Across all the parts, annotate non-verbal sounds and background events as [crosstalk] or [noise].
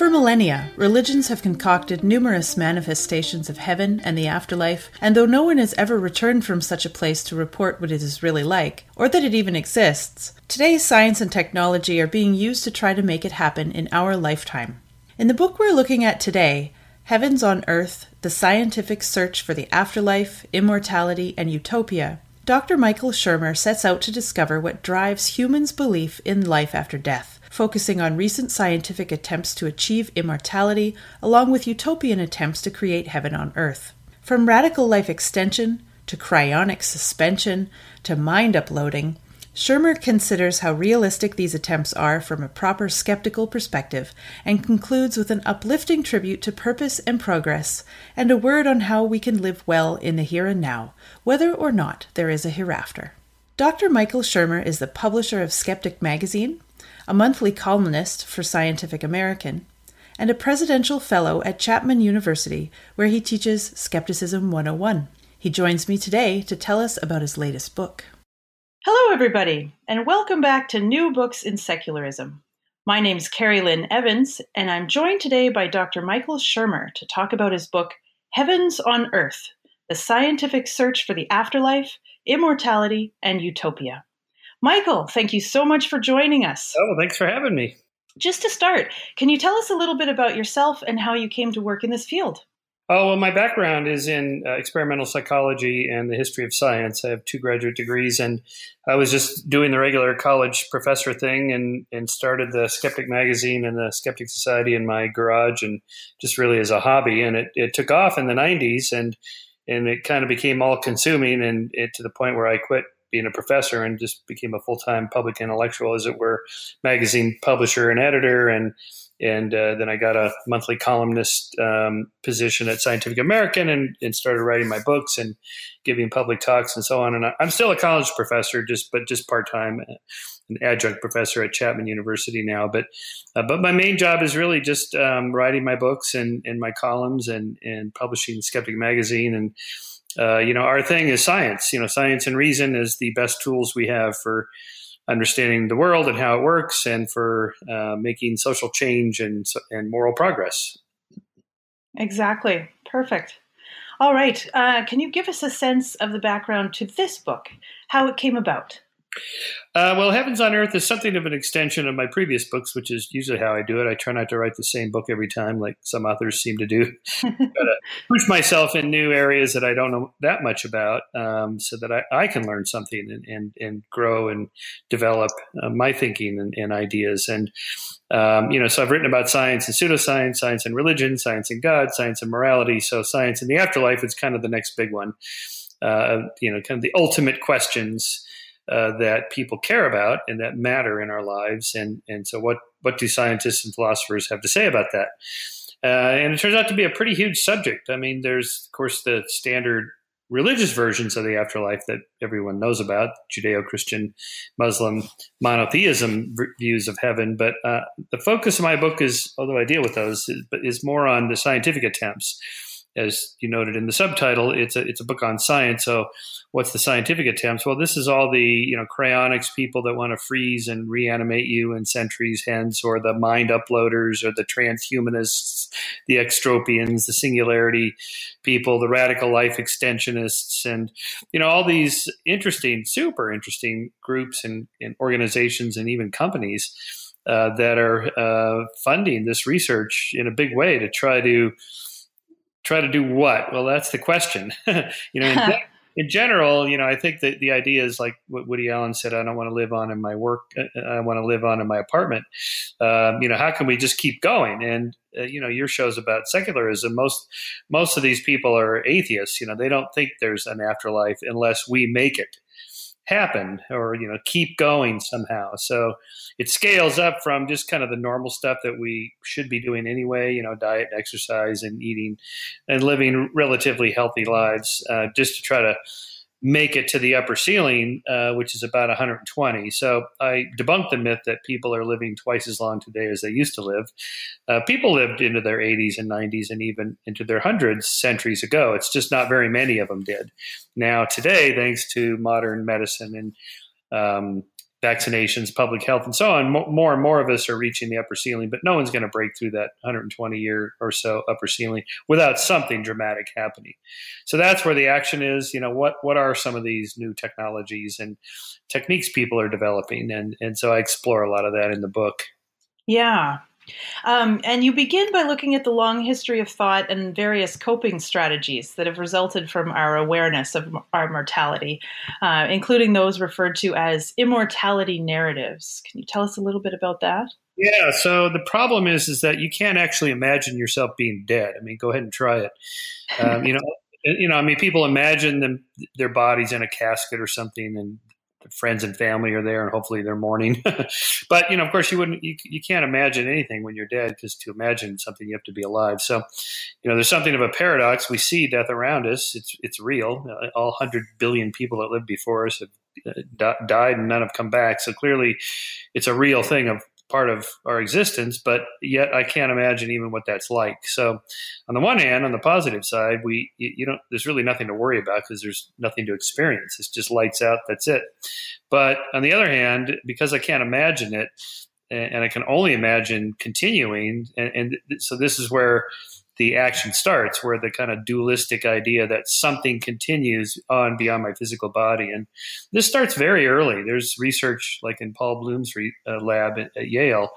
For millennia, religions have concocted numerous manifestations of heaven and the afterlife, and though no one has ever returned from such a place to report what it is really like, or that it even exists, today's science and technology are being used to try to make it happen in our lifetime. In the book we're looking at today, Heavens on Earth The Scientific Search for the Afterlife, Immortality, and Utopia, Dr. Michael Shermer sets out to discover what drives humans' belief in life after death focusing on recent scientific attempts to achieve immortality, along with utopian attempts to create heaven on earth. From radical life extension to cryonic suspension to mind uploading, Shermer considers how realistic these attempts are from a proper skeptical perspective and concludes with an uplifting tribute to purpose and progress and a word on how we can live well in the here and now, whether or not there is a hereafter. Dr. Michael Shermer is the publisher of Skeptic Magazine, a monthly columnist for Scientific American, and a presidential fellow at Chapman University, where he teaches Skepticism 101. He joins me today to tell us about his latest book. Hello, everybody, and welcome back to New Books in Secularism. My name is Carrie Lynn Evans, and I'm joined today by Dr. Michael Shermer to talk about his book, Heavens on Earth The Scientific Search for the Afterlife, Immortality, and Utopia. Michael, thank you so much for joining us. Oh, thanks for having me. Just to start, can you tell us a little bit about yourself and how you came to work in this field? Oh, well, my background is in uh, experimental psychology and the history of science. I have two graduate degrees, and I was just doing the regular college professor thing and, and started the Skeptic magazine and the Skeptic Society in my garage, and just really as a hobby. And it, it took off in the 90s, and and it kind of became all consuming, and it, to the point where I quit being a professor and just became a full time public intellectual, as it were, magazine publisher and editor, and and uh, then I got a monthly columnist um, position at Scientific American, and, and started writing my books and giving public talks and so on. And I, am still a college professor, just but just part time, uh, an adjunct professor at Chapman University now. But uh, but my main job is really just um, writing my books and, and my columns and and publishing Skeptic magazine and uh, you know, our thing is science. You know, science and reason is the best tools we have for understanding the world and how it works, and for uh, making social change and and moral progress. Exactly. Perfect. All right. Uh, can you give us a sense of the background to this book, how it came about? Uh, well, Heavens on Earth is something of an extension of my previous books, which is usually how I do it. I try not to write the same book every time, like some authors seem to do. [laughs] push myself in new areas that I don't know that much about, um, so that I, I, can learn something and, and, and grow and develop uh, my thinking and, and ideas. And um, you know, so I've written about science and pseudoscience, science and religion, science and God, science and morality. So science and the afterlife is kind of the next big one. Uh, you know, kind of the ultimate questions uh, that people care about and that matter in our lives. And and so what what do scientists and philosophers have to say about that? Uh, and it turns out to be a pretty huge subject. I mean, there's of course the standard religious versions of the afterlife that everyone knows about judeo-christian muslim monotheism views of heaven but uh, the focus of my book is although i deal with those is, is more on the scientific attempts as you noted in the subtitle, it's a it's a book on science. So, what's the scientific attempts? Well, this is all the you know cryonics people that want to freeze and reanimate you in centuries hence, or the mind uploaders, or the transhumanists, the extropians, the singularity people, the radical life extensionists, and you know all these interesting, super interesting groups and, and organizations and even companies. Uh, that are uh, funding this research in a big way to try to try to do what? Well, that's the question. [laughs] you know, in, [laughs] in, general, you know, I think that the idea is like what Woody Allen said: I don't want to live on in my work. Uh, I want to live on in my apartment. Um, you know, how can we just keep going? And uh, you know, your show's about secularism. Most most of these people are atheists. You know, they don't think there's an afterlife unless we make it happen or you know keep going somehow. So it scales up from just kind of the normal stuff that we should be doing anyway you know diet and exercise and eating and living relatively healthy lives uh, just to try to make it to the upper ceiling, uh, which is about 120. So I debunked the myth that people are living twice as long today as they used to live. Uh, people lived into their 80s and 90s and even into their hundreds centuries ago. It's just not very many of them did. Now, today, thanks to modern medicine and um, vaccinations, public health, and so on, more and more of us are reaching the upper ceiling, but no one's going to break through that 120 year or so upper ceiling without something dramatic happening. So that's where the action is. You know, what what are some of these new technologies and techniques people are developing, and and so I explore a lot of that in the book. Yeah, um, and you begin by looking at the long history of thought and various coping strategies that have resulted from our awareness of our mortality, uh, including those referred to as immortality narratives. Can you tell us a little bit about that? Yeah. So the problem is, is that you can't actually imagine yourself being dead. I mean, go ahead and try it. Um, you know, [laughs] you know, I mean, people imagine them their bodies in a casket or something, and friends and family are there and hopefully they're mourning. [laughs] But you know of course you wouldn't you, you can't imagine anything when you're dead because to imagine something you have to be alive. So you know there's something of a paradox. We see death around us. It's it's real. Uh, all 100 billion people that lived before us have uh, died and none have come back. So clearly it's a real thing of part of our existence, but yet I can't imagine even what that's like. So, on the one hand, on the positive side, we you don't there's really nothing to worry about because there's nothing to experience. It's just lights out. That's it. But on the other hand, because I can't imagine it, and I can only imagine continuing, and, and so this is where the action starts, where the kind of dualistic idea that something continues on beyond my physical body. And this starts very early. There's research, like in Paul Bloom's re, uh, lab at, at, Yale,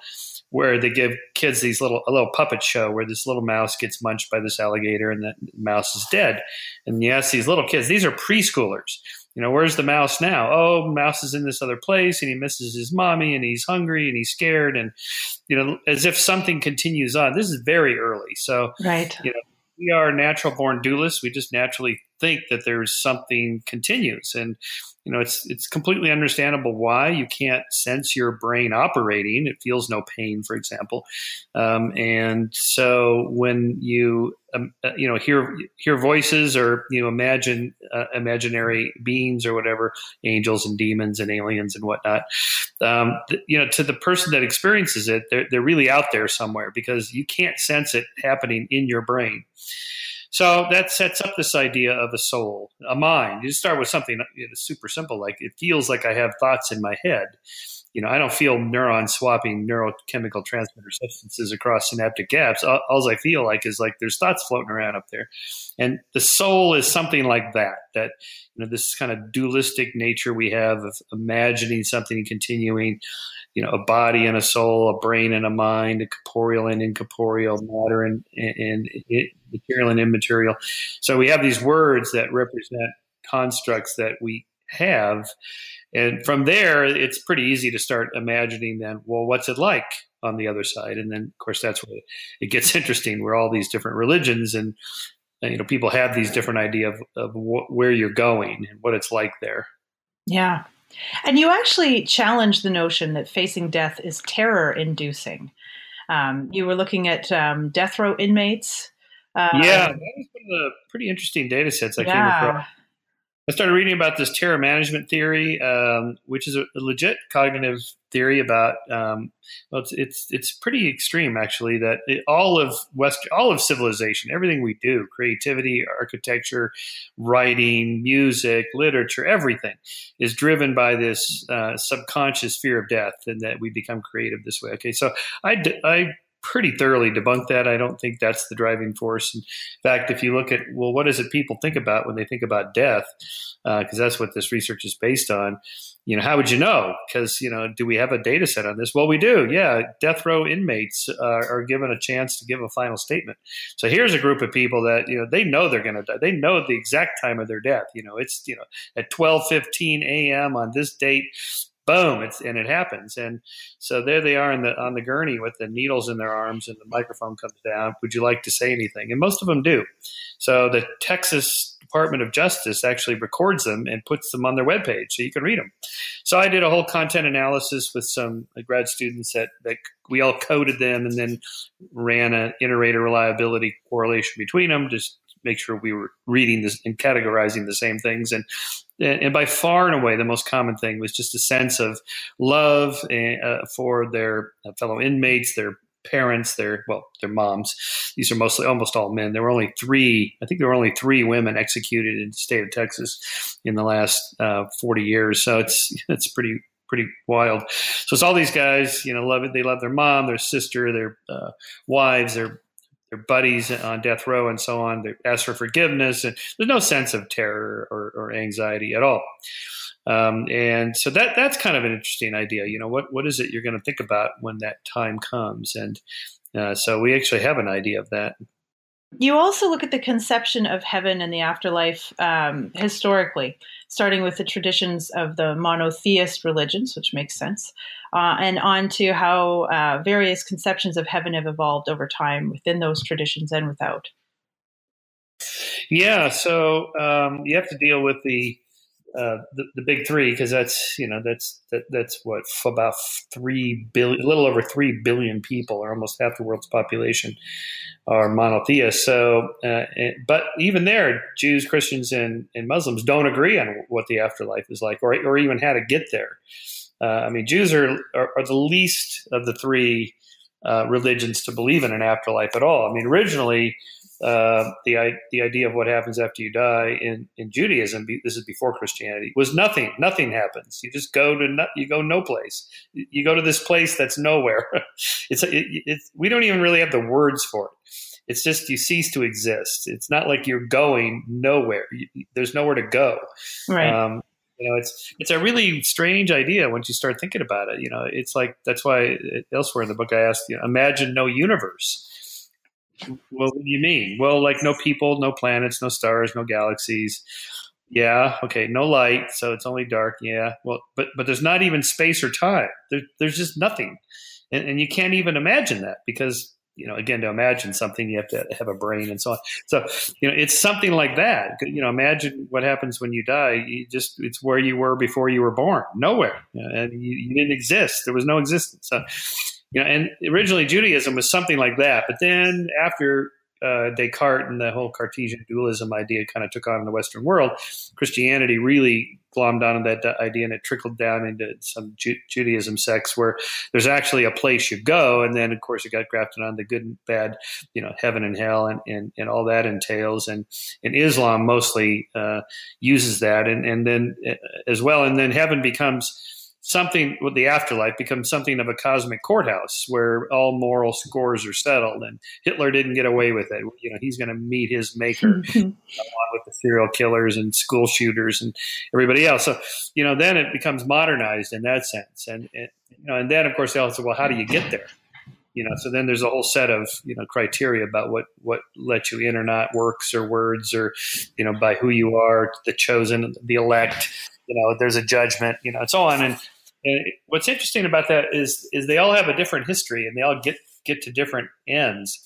where they give kids these little a little puppet show where this little mouse gets munched by this alligator and the mouse is dead. And yes, these little kids, these are preschoolers you know, where's the mouse now? Oh, mouse is in this other place and he misses his mommy and he's hungry and he's scared and you know, as if something continues on. This is very early. So right. you know, we are natural born dualists. We just naturally think that there's something continues. And you know it's it's completely understandable why you can't sense your brain operating it feels no pain for example um, and so when you um, uh, you know hear hear voices or you know imagine uh, imaginary beings or whatever angels and demons and aliens and whatnot um, th- you know to the person that experiences it they're, they're really out there somewhere because you can't sense it happening in your brain so that sets up this idea of a soul, a mind. You start with something you know, super simple, like it feels like I have thoughts in my head. You know, I don't feel neurons swapping neurochemical transmitter substances across synaptic gaps. All, all I feel like is like there's thoughts floating around up there, and the soul is something like that. That you know, this kind of dualistic nature we have of imagining something and continuing you know, a body and a soul, a brain and a mind, a corporeal and incorporeal, matter and, and, and material and immaterial. So we have these words that represent constructs that we have. And from there, it's pretty easy to start imagining then, well, what's it like on the other side? And then, of course, that's where it gets [laughs] interesting, where all these different religions and, you know, people have these different idea of, of wh- where you're going and what it's like there. Yeah. And you actually challenge the notion that facing death is terror inducing. Um, you were looking at um, death row inmates. Uh, yeah, that was one of the pretty interesting data sets I yeah. came across. I started reading about this terror management theory, um, which is a, legit cognitive theory about. Um, well, it's, it's it's pretty extreme actually. That it, all of West, all of civilization, everything we do, creativity, architecture, writing, music, literature, everything is driven by this uh, subconscious fear of death, and that we become creative this way. Okay, so I I pretty thoroughly debunked that. I don't think that's the driving force. In fact, if you look at, well, what is it people think about when they think about death? Because uh, that's what this research is based on. You know, how would you know? Because, you know, do we have a data set on this? Well, we do. Yeah. Death row inmates uh, are given a chance to give a final statement. So here's a group of people that, you know, they know they're going to die. They know the exact time of their death. You know, it's, you know, at 12 15 a.m. on this date, boom, it's and it happens. And so there they are the on the gurney with the needles in their arms, and the microphone comes down. Would you like to say anything? And most of them do. So the Texas Department of Justice actually records them and puts them on their webpage so you can read them. So I did a whole content analysis with some uh, grad students that, that we all coded them and then ran an interrater reliability correlation between them, just make sure we were reading this and categorizing the same things. And and by far and away, the most common thing was just a sense of love uh, for their fellow inmates, their parents, their well, their moms. These are mostly almost all men. There were only three. I think there were only three women executed in the state of Texas in the last uh, forty years. So it's [laughs] it's pretty pretty wild. So it's all these guys, you know, love it. They love their mom, their sister, their uh, wives, their their buddies on death row, and so on. They ask for forgiveness, and there's no sense of terror or, or anxiety at all. Um, and so that that's kind of an interesting idea. You know, what what is it you're going to think about when that time comes? And uh, so we actually have an idea of that. You also look at the conception of heaven and the afterlife um, historically, starting with the traditions of the monotheist religions, which makes sense, uh, and on to how uh, various conceptions of heaven have evolved over time within those traditions and without. Yeah, so um, you have to deal with the uh, the, the, big three because that's you know that's that, that's what about three billion, a little over three billion people, or almost half the world's population, are monotheists. So, uh, but even there, Jews, Christians, and, and Muslims don't agree on what the afterlife is like, or or even how to get there. Uh, I mean, Jews are, are, are the least of the three uh, religions to believe in an afterlife at all. I mean, originally uh, the the idea of what happens after you die in, in Judaism. This is before Christianity. Was nothing. Nothing happens. You just go to no, you go no place. You go to this place that's nowhere. [laughs] it's, it, it's we don't even really have the words for it. It's just you cease to exist. It's not like you're going nowhere. You, there's nowhere to go. Right. Um, you know, it's it's a really strange idea once you start thinking about it. You know, it's like that's why elsewhere in the book I asked, you know, imagine no universe well, what do you mean? Well, like no people, no planets, no stars, no galaxies. Yeah, okay, no light, so it's only dark. Yeah, well, but but there's not even space or time. There, there's just nothing, and, and you can't even imagine that because you know, again, to imagine something, you have to have a brain and so on. So, you know, it's something like that. You know, imagine what happens when you die. You just, it's where you were before you were born, nowhere. and you, you, didn't exist. There was no existence. So, you know, and originally Judaism was something like that, but then after uh, Descartes and the whole Cartesian dualism idea kind of took on in the Western world, Christianity really glommed onto that idea, and it trickled down into some Ju- Judaism sects where there's actually a place you go, and then of course it got grafted on the good and bad, you know, heaven and hell, and and, and all that entails, and and Islam mostly uh, uses that, and and then uh, as well, and then heaven becomes something with the afterlife becomes something of a cosmic courthouse where all moral scores are settled and hitler didn't get away with it. You know he's going to meet his maker [laughs] along with the serial killers and school shooters and everybody else. So you know then it becomes modernized in that sense. And, and you know and then of course they also well how do you get there? You know so then there's a whole set of you know criteria about what what lets you in or not works or words or you know by who you are the chosen the elect you know there's a judgment you know and so on and and what's interesting about that is is they all have a different history and they all get get to different ends.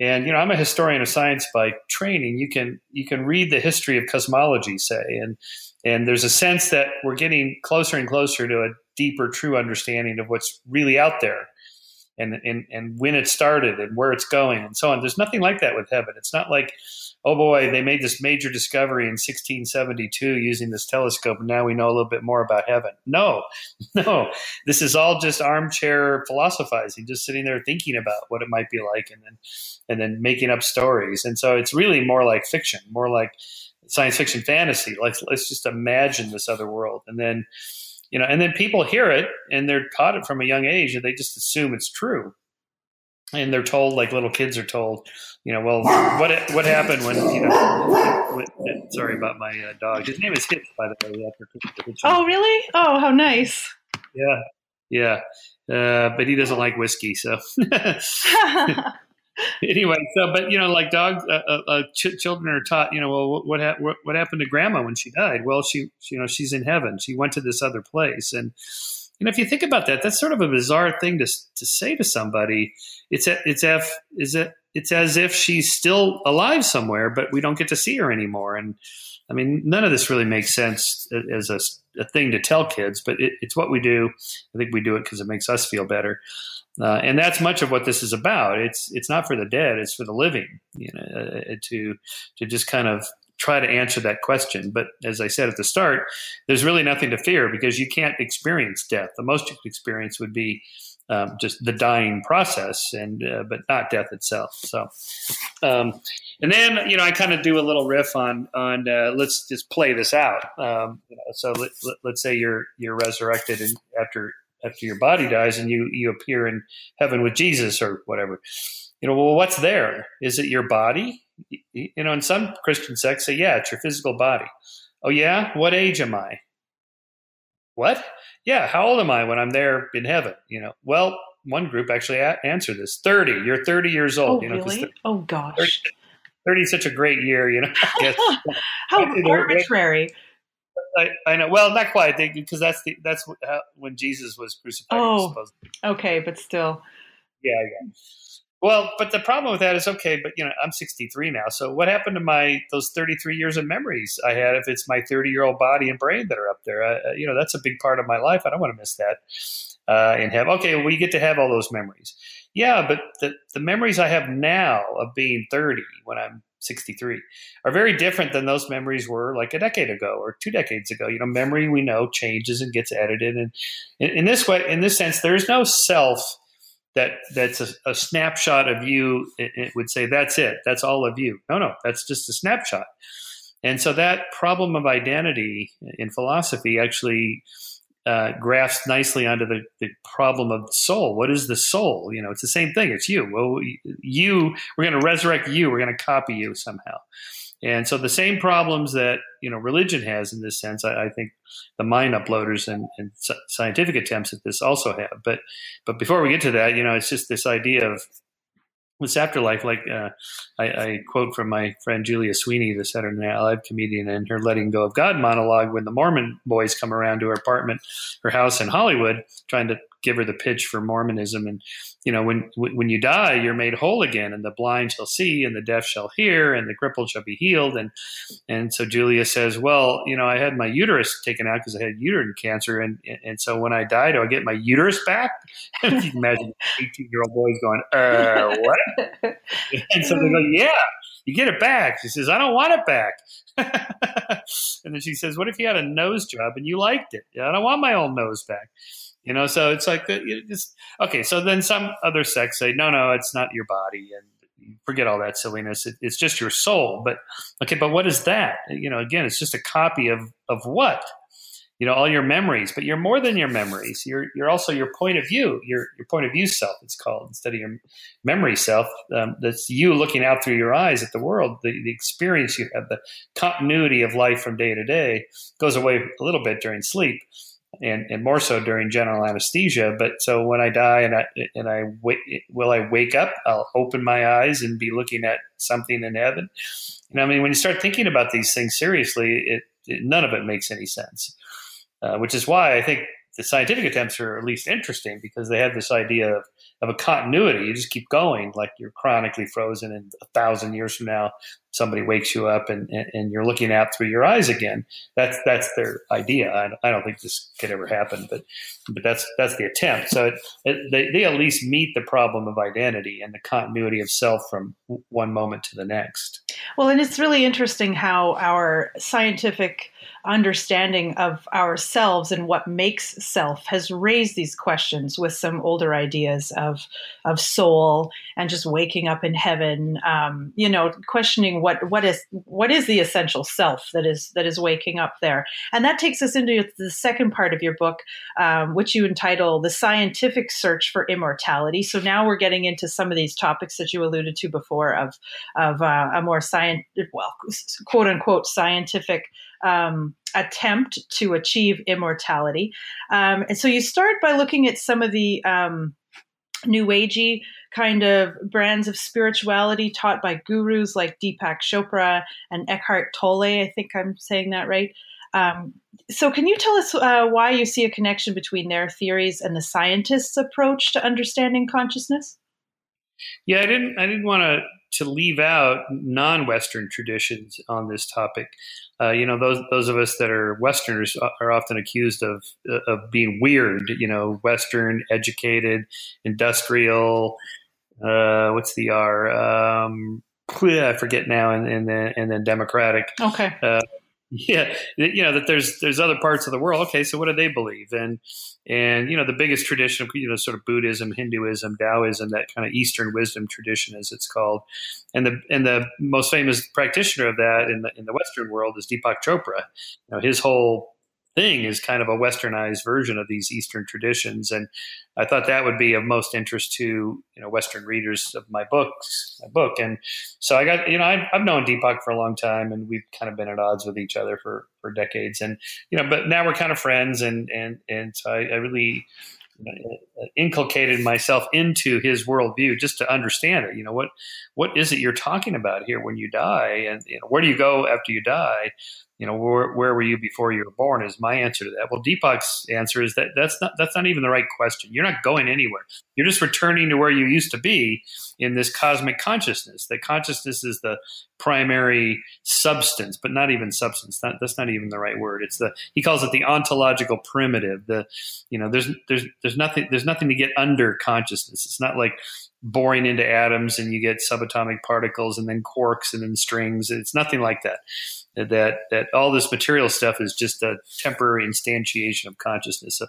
And you know, I'm a historian of science by training. You can you can read the history of cosmology, say, and and there's a sense that we're getting closer and closer to a deeper, true understanding of what's really out there, and and and when it started and where it's going and so on. There's nothing like that with heaven. It's not like oh boy, they made this major discovery in 1672 using this telescope, and now we know a little bit more about heaven. No, [laughs] no, this is all just armchair philosophizing, just sitting there thinking about what it might be like, and then and then making up stories. And so it's really more like fiction, more like science fiction fantasy. Let's let's just imagine this other world, and then you know, and then people hear it and they're taught it from a young age, and they just assume it's true and they're told like little kids are told you know well what what happened when you know when, sorry about my uh, dog his name is Hitch by the way oh really oh how nice yeah yeah uh, but he doesn't like whiskey so [laughs] [laughs] anyway, so but you know, like dogs, uh, uh, uh ch- children are taught. You know, well, what, ha- what what happened to grandma when she died? Well, she you know she's in heaven. She went to this other place, and know if you think about that, that's sort of a bizarre thing to to say to somebody. It's a, it's if is it it's as if she's still alive somewhere, but we don't get to see her anymore. And I mean, none of this really makes sense as a, a thing to tell kids, but it, it's what we do. I think we do it because it makes us feel better. Uh, and that's much of what this is about. It's it's not for the dead; it's for the living. You know, uh, to to just kind of try to answer that question. But as I said at the start, there's really nothing to fear because you can't experience death. The most you could experience would be um, just the dying process, and uh, but not death itself. So, um, and then you know I kind of do a little riff on on uh, let's just play this out. Um, you know, so let, us let, say you're you're resurrected and after after your body dies and you you appear in heaven with Jesus or whatever. You know, well, what's there? Is it your body? You know, in some Christian sects say, yeah, it's your physical body. Oh yeah, what age am I? What? yeah, how old am I when I'm there in heaven? You know, well, one group actually a- answered this 30. You're 30 years old. Oh, you know, really? Oh, gosh. 30, 30, is such a great year, you know. [laughs] how arbitrary. I, I, know. Well, not quite, because that's the that's when Jesus was crucified. Oh, okay, but still. Yeah, yeah. Well, but the problem with that is okay, but you know, I'm 63 now. So what happened to my those 33 years of memories I had if it's my 30 year old body and brain that are up there? You know, that's a big part of my life. I don't want to miss that. Uh, and have okay, you get to have all those memories. Yeah, but the the memories I have now of being 30 when I'm 63 are very different than those memories were like a decade ago or two decades ago. You know, memory we know changes and gets edited, and in, in this way, in this sense, there is no self that that's a, a snapshot of you. It, it, would say that's it. That's all of you. No, no, that's just a snapshot. And so that problem of identity in philosophy actually uh, grafts nicely onto the, the problem of the soul. What is the soul? You know, it's the same thing. It's you. Well, you. We're going to resurrect you. We're going to copy you somehow. And so the same problems that you know religion has in this sense, I, I think the mind uploaders and, and, scientific attempts at this also have. But but before we get to that, you know, it's just this idea of this afterlife. Like uh, I, I, quote from my friend Julia Sweeney, the Saturday Night Live comedian, and her "Letting Go of God" monologue when the Mormon boys come around to her apartment, her house in Hollywood, trying to give her the pitch for Mormonism. And you know, when when you die, you're made whole again, and the blind shall see, and the deaf shall hear, and the crippled shall be healed. And and so Julia says, well, you know, I had my uterus taken out because I had uterine cancer, and and so when I die, do I get my uterus back? [laughs] you can imagine 18 year old boys going, uh, what? [laughs] and so they go, yeah. You get it back. She says, I don't want it back. [laughs] and then she says, What if you had a nose job and you liked it? I don't want my old nose back. You know, so it's like it's okay. So then some other sects say, no, no, it's not your body, and forget all that silliness. It, it's just your soul. But okay, but what is that? You know, again, it's just a copy of of what? You know, all your memories, but you're more than your memories. You're you're also your point of view. Your your point of view self. It's called instead of your memory self. Um, that's you looking out through your eyes at the world. The, the experience you have, the continuity of life from day to day, goes away a little bit during sleep and, and more so during general anesthesia. But so when I die and I and I wait, will I wake up? I'll open my eyes and be looking at something in heaven. Know, I mean, when you start thinking about these things seriously, it, it none of it makes any sense. Uh, which is why I think the scientific attempts are at least interesting because they have this idea of, of a continuity. You just keep going, like you're cryonically frozen, and a thousand years from now, somebody wakes you up and, and, and you're looking out through your eyes again. That's that's their idea. I, I, don't think this could ever happen, but but that's that's the attempt. So it, it, they they at least meet the problem of identity and the continuity of self from one moment to the next. Well, and it's really interesting how our scientific understanding of ourselves and what makes self has raised these questions with some older ideas of of soul and just waking up in heaven. Um, you know, questioning what what is what is the essential self that is that is waking up there, and that takes us into the second part of your book, um, which you entitle "The Scientific Search for Immortality." So now we're getting into some of these topics that you alluded to before of of uh, a more science, well, quote unquote scientific um, attempt to achieve immortality. Um, and so you start by looking at some of the um, new agey kind of brands of spirituality taught by gurus like Deepak Chopra and Eckhart Tolle. I think I'm saying that right. Um, so, can you tell us uh, why you see a connection between their theories and the scientists' approach to understanding consciousness? Yeah, I didn't. I didn't want to to leave out non-Western traditions on this topic. Uh, you know, those those of us that are Westerners are often accused of of being weird. You know, Western, educated, industrial. Uh, what's the R? Um, I forget now, and, and then and then democratic. Okay. Uh, yeah, you know that there's there's other parts of the world. Okay, so what do they believe? And and you know the biggest tradition of you know sort of Buddhism, Hinduism, Taoism, that kind of Eastern wisdom tradition, as it's called. And the and the most famous practitioner of that in the in the Western world is Deepak Chopra. You know, his whole thing is kind of a westernized version of these Eastern traditions. And I thought that would be of most interest to you know Western readers of my books, my book. And so I got you know I've, I've known Deepak for a long time, and we've kind of been at odds with each other for for decades. And you know, but now we're kind of friends, and and and so I, I really uh, inculcated myself into his worldview just to understand it. You know, what what is it you're talking about here when you die, and you know, where do you go after you die? You know, where, where were you before you were born? Is my answer to that. Well, Deepak's answer is that that's not that's not even the right question. You're not going anywhere. You're just returning to where you used to be in this cosmic consciousness. That consciousness is the primary substance, but not even substance. That, that's not even the right word. It's the he calls it the ontological primitive. The you know there's there's there's nothing there's nothing to get under consciousness. It's not like boring into atoms and you get subatomic particles and then quarks and then strings. It's nothing like that that that all this material stuff is just a temporary instantiation of consciousness. So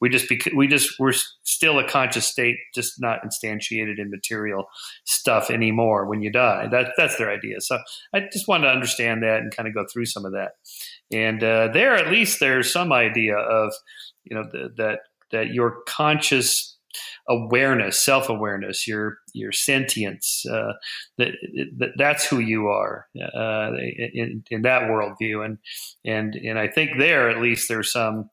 we just we just we're still a conscious state, just not instantiated in material stuff anymore. When you die, that that's their idea. So I just wanted to understand that and kind of go through some of that. And uh, there, at least, there's some idea of you know that that your conscious awareness, self awareness, your your sentience. Uh, that, that, that's who you are uh, in, in that worldview, and and and I think there at least there's some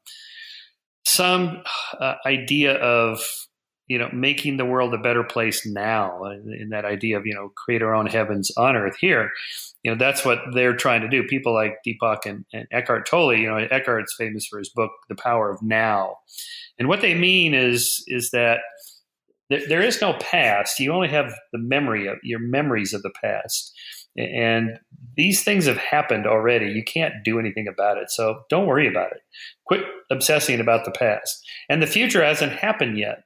some uh, idea of you know making the world a better place now in that idea of you know create our own heavens on earth here you know that's what they're trying to do people like deepak and, and eckhart tolle you know eckhart's famous for his book the power of now and what they mean is is that there, there is no past. You only have the memory of your memories of the past. And these things have happened already. You can't do anything about it. So don't worry about it. Quit obsessing about the past. And the future hasn't happened yet.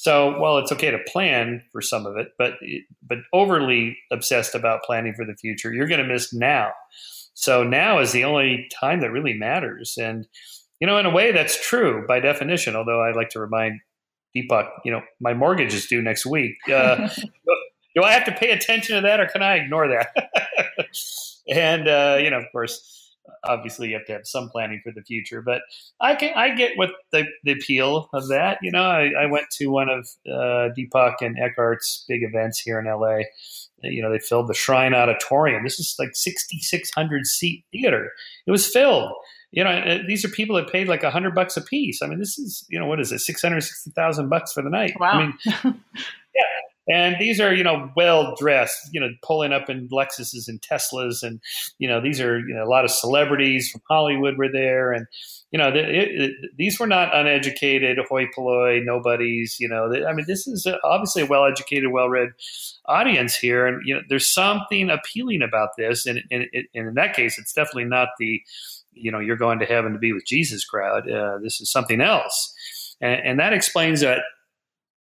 So, well, it's okay to plan for some of it, but but overly obsessed about planning for the future, you're going to miss now. So now is the only time that really matters. And you know, in a way, that's true by definition. Although I like to remind Deepak, you know, my mortgage is due next week. Uh, [laughs] do I have to pay attention to that or can I ignore that? [laughs] and, uh, you know, of course, obviously you have to have some planning for the future, but I can, I get what the, the appeal of that. You know, I, I went to one of uh, Deepak and Eckhart's big events here in LA. You know, they filled the Shrine Auditorium. This is like 6,600 seat theater. It was filled you know, these are people that paid like a hundred bucks a piece. I mean, this is, you know, what is it? 660,000 bucks for the night. Wow. I mean, [laughs] yeah. And these are, you know, well dressed, you know, pulling up in Lexuses and Teslas. And, you know, these are, you know, a lot of celebrities from Hollywood were there. And, you know, it, it, these were not uneducated, hoi polloi, nobodies. You know, I mean, this is obviously a well educated, well read audience here. And, you know, there's something appealing about this. And, and, and in that case, it's definitely not the, you know you're going to heaven to be with Jesus crowd. Uh, this is something else, and, and, that explains that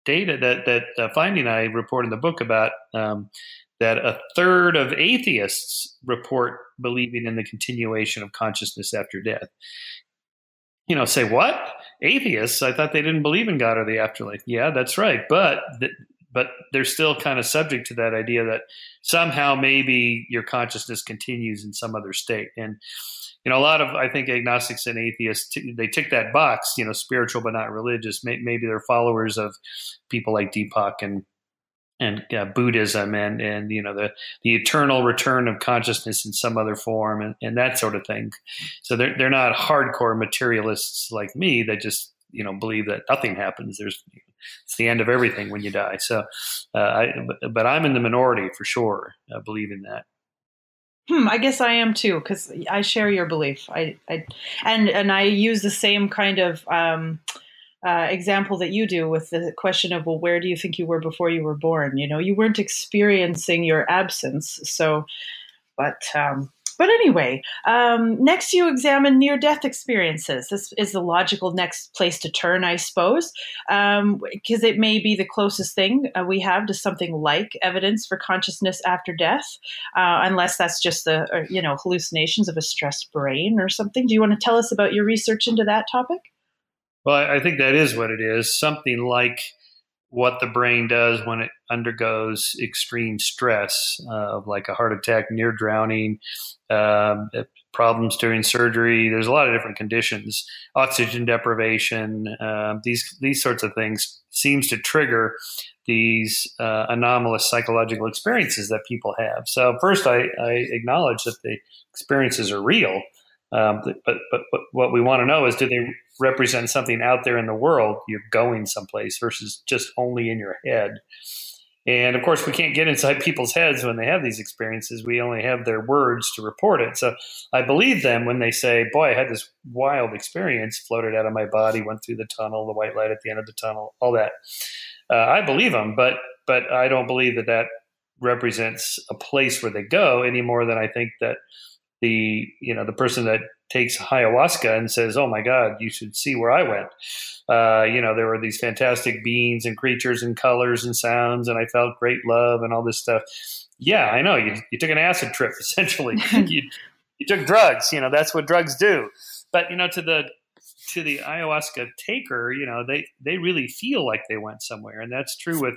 data that that uh, finding I report in the book about um, that a third of atheists report believing in the continuation of consciousness after death. You know, say what atheists? I thought they didn't believe in God or the afterlife. Yeah, that's right, but. Th- but they're still kind of subject to that idea that somehow maybe your consciousness continues in some other state. And you know, a lot of I think agnostics and atheists t- they tick that box. You know, spiritual but not religious. May- maybe they're followers of people like Deepak and and uh, Buddhism and and you know the the eternal return of consciousness in some other form and, and that sort of thing. So they're they're not hardcore materialists like me that just you know believe that nothing happens. There's it's the end of everything when you die. So, uh, I, but, I'm in the minority for sure, uh, believing that. Hmm, I guess I am too because I share your belief. I, I, and and I use the same kind of um, uh, example that you do with the question of well, where do you think you were before you were born? You know, you weren't experiencing your absence, so. But um, but anyway, um, next you examine near death experiences. This is the logical next place to turn, I suppose, because um, it may be the closest thing uh, we have to something like evidence for consciousness after death, uh, unless that's just the uh, you know hallucinations of a stressed brain or something. Do you want to tell us about your research into that topic? Well, I think that is what it is. Something like what the brain does when it undergoes extreme stress uh, like a heart attack, near drowning, um, problems during surgery. There's a lot of different conditions, oxygen deprivation, uh, these these sorts of things seems to trigger these uh, anomalous psychological experiences that people have. So first, I, I acknowledge that the experiences are real. Um, but, but, but what we want to know is do they represent something out there in the world? You're going someplace versus just only in your head. And of course, we can't get inside [laughs] people's heads when they have these experiences. We only have their words to report it. So I believe them when they say, Boy, I had this wild experience, floated out of my body, went through the tunnel, the white light at the end of the tunnel, all that. Uh, I believe them, but but I don't believe that that represents a place where they go any more than I think that the you know the person that takes ayahuasca and says, "Oh my God, you should see where I went." Uh, you know, there were these fantastic beings and creatures and colors and sounds, and I felt great love and all this stuff. Yeah, I know you you took an acid trip [laughs] essentially. [laughs] you you took drugs. You know, that's what drugs do. But you know, to the to the ayahuasca taker, you know, they they really feel like they went somewhere, and that's true with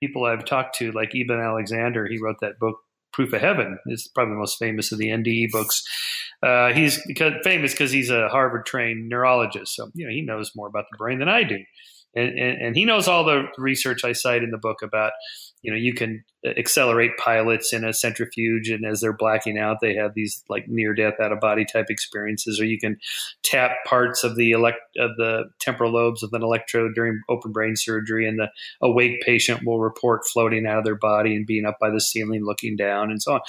people I've talked to, like Eben Alexander. He wrote that book Proof of Heaven is probably the most famous of the NDE books. Uh, he's because, famous because he's a Harvard trained neurologist, so you know he knows more about the brain than I do, and, and, and he knows all the research I cite in the book about you know you can accelerate pilots in a centrifuge and as they're blacking out they have these like near death out of body type experiences or you can tap parts of the elect of the temporal lobes of an electrode during open brain surgery and the awake patient will report floating out of their body and being up by the ceiling looking down and so on.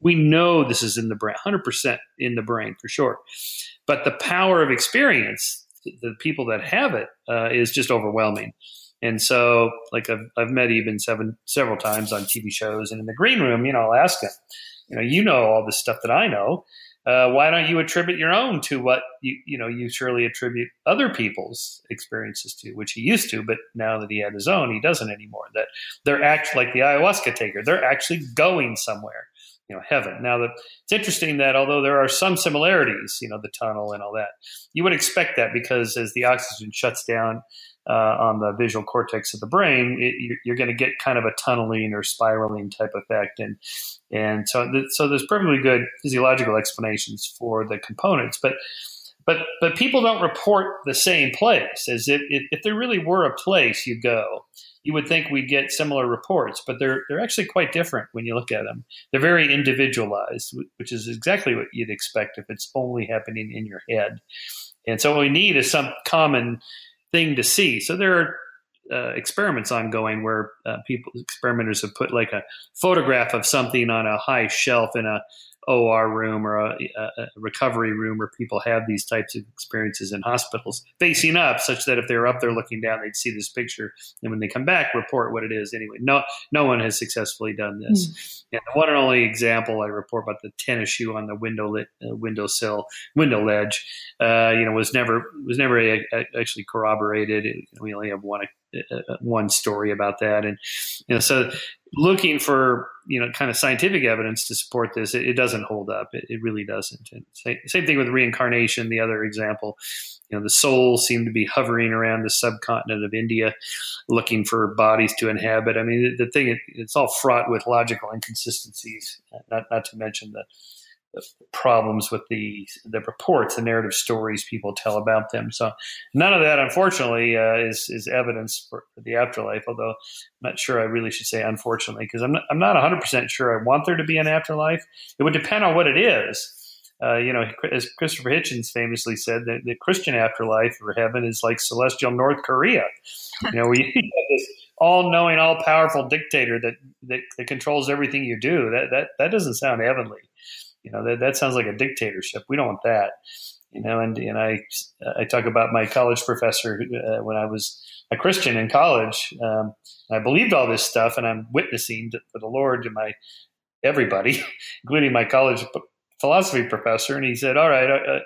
We know this is in the brain 100% in the brain for sure. But the power of experience the people that have it uh, is just overwhelming and so, like I've, I've met Eben seven several times on TV shows, and in the green room, you know, I'll ask him, you know, you know all this stuff that I know. Uh, why don't you attribute your own to what you you know you surely attribute other people's experiences to, which he used to, but now that he had his own, he doesn't anymore. That they're actually like the ayahuasca taker, they're actually going somewhere you know heaven now that it's interesting that although there are some similarities you know the tunnel and all that you would expect that because as the oxygen shuts down uh, on the visual cortex of the brain, it, you're, going to get kind of a tunneling or spiraling type effect, and and so th- so there's perfectly good physiological explanations for the components, but but but people don't report the same place as if if, if there really were a place you go. You would think we'd get similar reports, but they're they're actually quite different when you look at them. They're very individualized, which is exactly what you'd expect if it's only happening in your head. And so what we need is some common thing to see. So there are uh, experiments ongoing where uh, people experimenters have put like a photograph of something on a high shelf in a OR room or a, a, recovery room where people have these types of experiences in hospitals facing up such that if they're up there looking down, they'd see this picture. And when they come back, report what it is anyway. No, no one has successfully done this. Mm. And the one and only example I report about the tennis shoe on the window lit, uh, windowsill, window ledge, uh, you know, was never, was never a, a, actually corroborated. We only have one uh, uh, one story about that. And you know, so looking for you know kind of scientific evidence to support this, it, it doesn't hold up. It, it really doesn't. Same, same thing with reincarnation. The other example, you know, the souls seem to be hovering around the subcontinent of India, looking for bodies to inhabit. I mean, the, the thing it, it's all fraught with logical inconsistencies. Not not to mention the problems with the the reports, the narrative stories people tell about them. So none of that, unfortunately, uh, is is evidence for, the afterlife. Although I'm not sure I really should say unfortunately because I'm not, I'm not 100 percent sure I want there to be an afterlife. It would depend on what it is. uh, you know, as Christopher Hitchens famously said, that the Christian afterlife or heaven is like celestial North Korea. You know, [laughs] you have this all-knowing, all-powerful dictator that, that, that controls everything you do. That that that doesn't sound heavenly. You know, that that sounds like a dictatorship. We don't want that. You know, and and I I talk about my college professor uh, when I was a Christian in college. Um, I believed all this stuff, and I'm witnessing to, for the Lord to my everybody, [laughs] including my college philosophy professor. And he said, "All right, uh, uh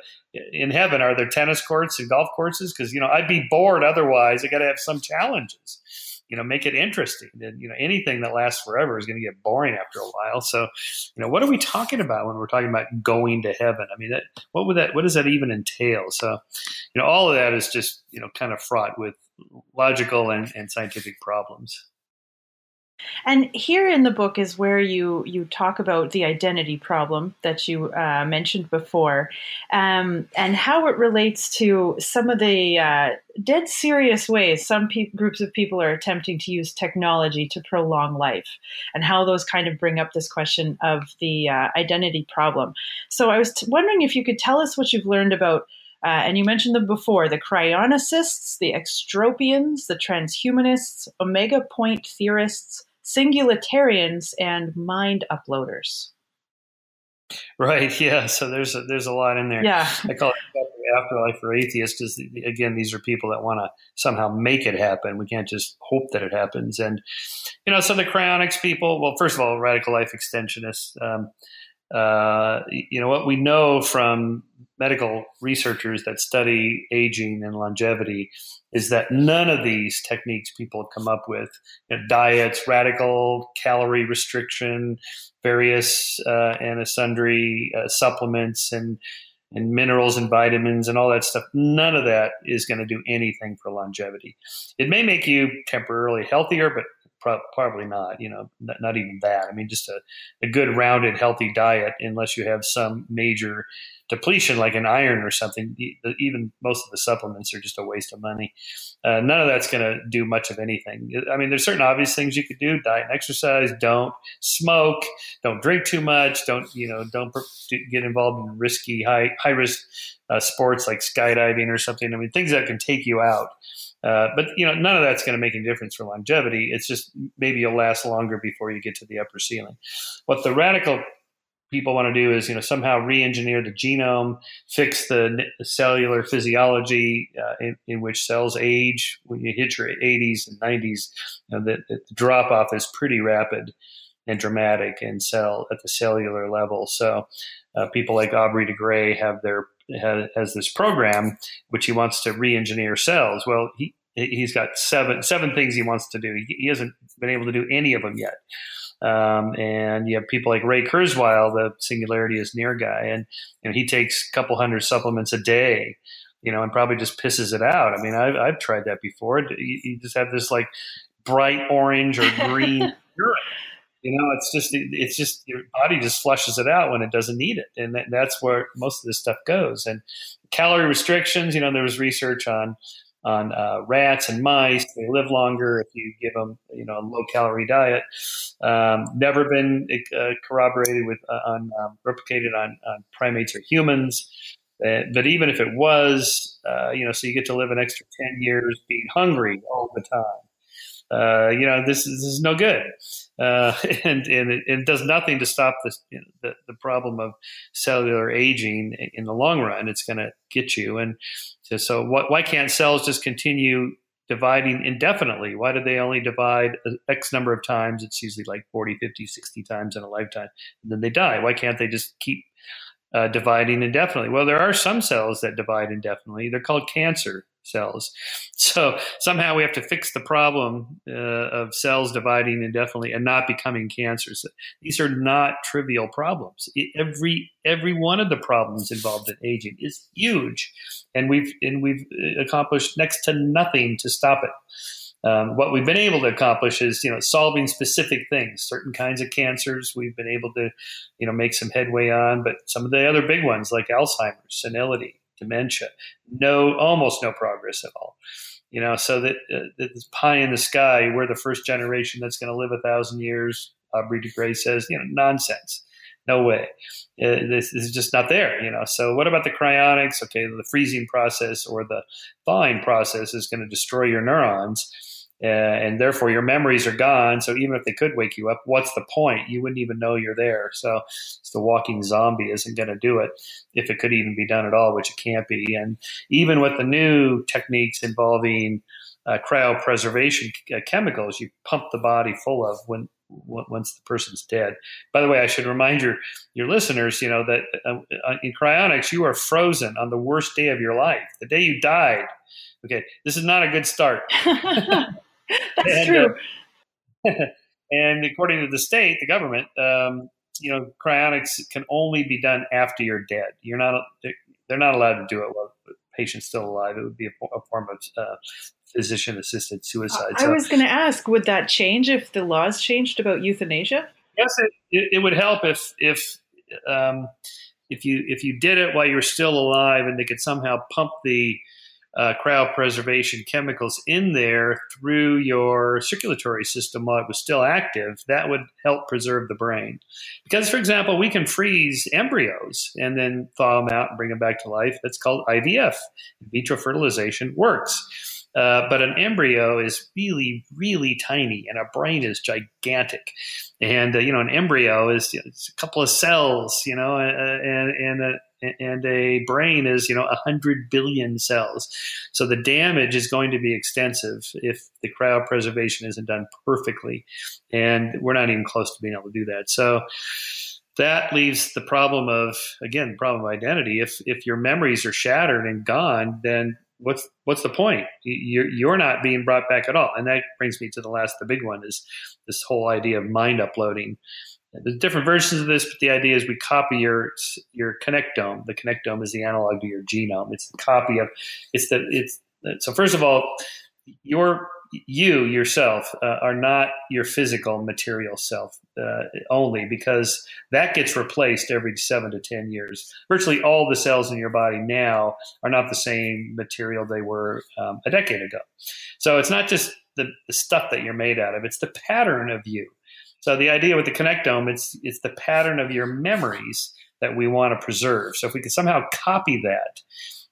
in heaven, are there tennis courts and golf courses? Because you know I'd be bored otherwise. I got to have some challenges." You know make it interesting. And you know anything that lasts forever is going to get boring after a while. So you know what are we talking about when we're talking about going to heaven? I mean that, what would that what does that even entail? So you know all of that is just you know kind of fraught with logical and, and scientific problems and here in the book is where you you talk about the identity problem that you uh, mentioned before, um, and how it relates to some of the uh, dead serious ways some pe- groups of people are attempting to use technology to prolong life, and how those kind of bring up this question of the uh, identity problem. So I was t- wondering if you could tell us what you've learned about. Uh, and you mentioned them before the cryonicists, the extropians, the transhumanists, omega point theorists, singularitarians, and mind uploaders. Right. [laughs] Yeah. So there's a, there's a lot in there. Yeah. I call it afterlife for atheists because again, these are people that want to somehow make it happen. We can't just hope that it happens. And you know, so the cryonics people. Well, first of all, radical life extensionists. Um, uh, you know what? We know from medical researchers that study aging and longevity is that none of these techniques people come up with you know, diets radical calorie restriction various uh, and sundry uh, supplements and and minerals and vitamins and all that stuff none of that is going to do anything for longevity. It may make you temporarily healthier but Pro- probably not. You know, not, not, even that. I mean, just a, a good rounded, healthy diet, unless you have some major depletion like an iron or something. Even most of the supplements are just a waste of money. Uh, none of that's going to do much of anything. I mean, there's certain obvious things you could do: diet and exercise. Don't smoke. Don't drink too much. Don't you know? Don't get involved in risky, high high risk uh, sports like skydiving or something. I mean, things that can take you out. Uh, but you know, none of that's going to make any difference for longevity. It's just maybe you'll last longer before you get to the upper ceiling. What the radical people want to do is you know somehow re-engineer the genome, fix the, cellular physiology uh, in, in, which cells age when you hit your 80s and 90s. You know, the, the drop off is pretty rapid and dramatic in cell at the cellular level. So uh, people like Aubrey de Grey have their has this program which he wants to re-engineer cells. Well, he he's got seven seven things he wants to do. He, he hasn't been able to do any of them yet. Um, and you have people like Ray Kurzweil, the singularity is near guy, and you know, he takes a couple hundred supplements a day, you know, and probably just pisses it out. I mean, I've, I've tried that before. You, you just have this like bright orange or green [laughs] urine. You know, it's just it's just your body just flushes it out when it doesn't need it, and that, that's where most of this stuff goes. And calorie restrictions, you know, there was research on on uh, rats and mice. They live longer if you give them, you know, a low calorie diet. Um, never been uh, corroborated with uh, on um, replicated on, on, primates or humans. Uh, but even if it was, uh, you know, so you get to live an extra ten years being hungry all the time uh, you know, this is, this is no good. Uh, [laughs] and and it, it, does nothing to stop this, you know, the, the problem of cellular aging in the long run. It's going to get you. And so, so what, why can't cells just continue dividing indefinitely? Why do they only divide X number of times? It's usually like 40, 50, 60 times in a lifetime. And then they die. Why can't they just keep uh, dividing indefinitely? Well, there are some cells that divide indefinitely. They're called cancer cells. So somehow we have to fix the problem uh, of cells dividing indefinitely and not becoming cancers. These are not trivial problems. Every every one of the problems involved in aging is huge, and we've and we've uh, accomplished next to nothing to stop it. Um, what we've been able to accomplish is, you know, solving specific things. Certain kinds of cancers we've been able to, you know, make some headway on, but some of the other big ones like Alzheimer's, senility, dementia. No, almost no progress at all. You know, so that, uh, this pie in the sky, we're the first generation that's going to live a thousand years. Aubrey de Grey says, you know, nonsense. No way. Uh, this, this, is just not there, you know. So what about the cryonics? Okay, the freezing process or the thawing process is going to destroy your neurons. Uh, and therefore your memories are gone. So even if they could wake you up, what's the point? You wouldn't even know you're there. So the walking zombie isn't going to do it if it could even be done at all, which it can't be. And even with the new techniques involving uh, cryopreservation uh, chemicals, you pump the body full of when once the person's dead. By the way, I should remind your your listeners, you know, that uh, uh, in cryonics you are frozen on the worst day of your life, the day you died. Okay, this is not a good start. [laughs] [laughs] That's and, true. Uh, [laughs] and according to the state, the government, um, you know, cryonics can only be done after you're dead. You're not; they're not allowed to do it while the patient's still alive. It would be a, a form of uh, physician-assisted suicide. I so, was going to ask, would that change if the laws changed about euthanasia? Yes, it, it, it would help if if um, if you if you did it while you're still alive, and they could somehow pump the uh, cryopreservation chemicals in there through your circulatory system while it was still active, that would help preserve the brain. Because, for example, we can freeze embryos and then thaw them out and bring them back to life. That's called IVF. In vitro fertilization works. Uh, but an embryo is really, really tiny, and a brain is gigantic. And uh, you know, an embryo is you know, a couple of cells, you know, and and a, and a brain is you know a 100 billion cells. So the damage is going to be extensive if the cryopreservation isn't done perfectly. And we're not even close to being able to do that. So that leaves the problem of again the problem of identity. If if your memories are shattered and gone then what's what's the point you're, you're not being brought back at all and that brings me to the last the big one is this whole idea of mind uploading there's different versions of this, but the idea is we copy your your connectome. The connectome is the analog to your genome. It's the copy of it's the it's so first of all, your you yourself uh, are not your physical material self uh, only because that gets replaced every seven to ten years. Virtually all the cells in your body now are not the same material they were um, a decade ago. So it's not just the, the stuff that you're made out of; it's the pattern of you. So the idea with the connectome, it's it's the pattern of your memories that we want to preserve. So if we could somehow copy that.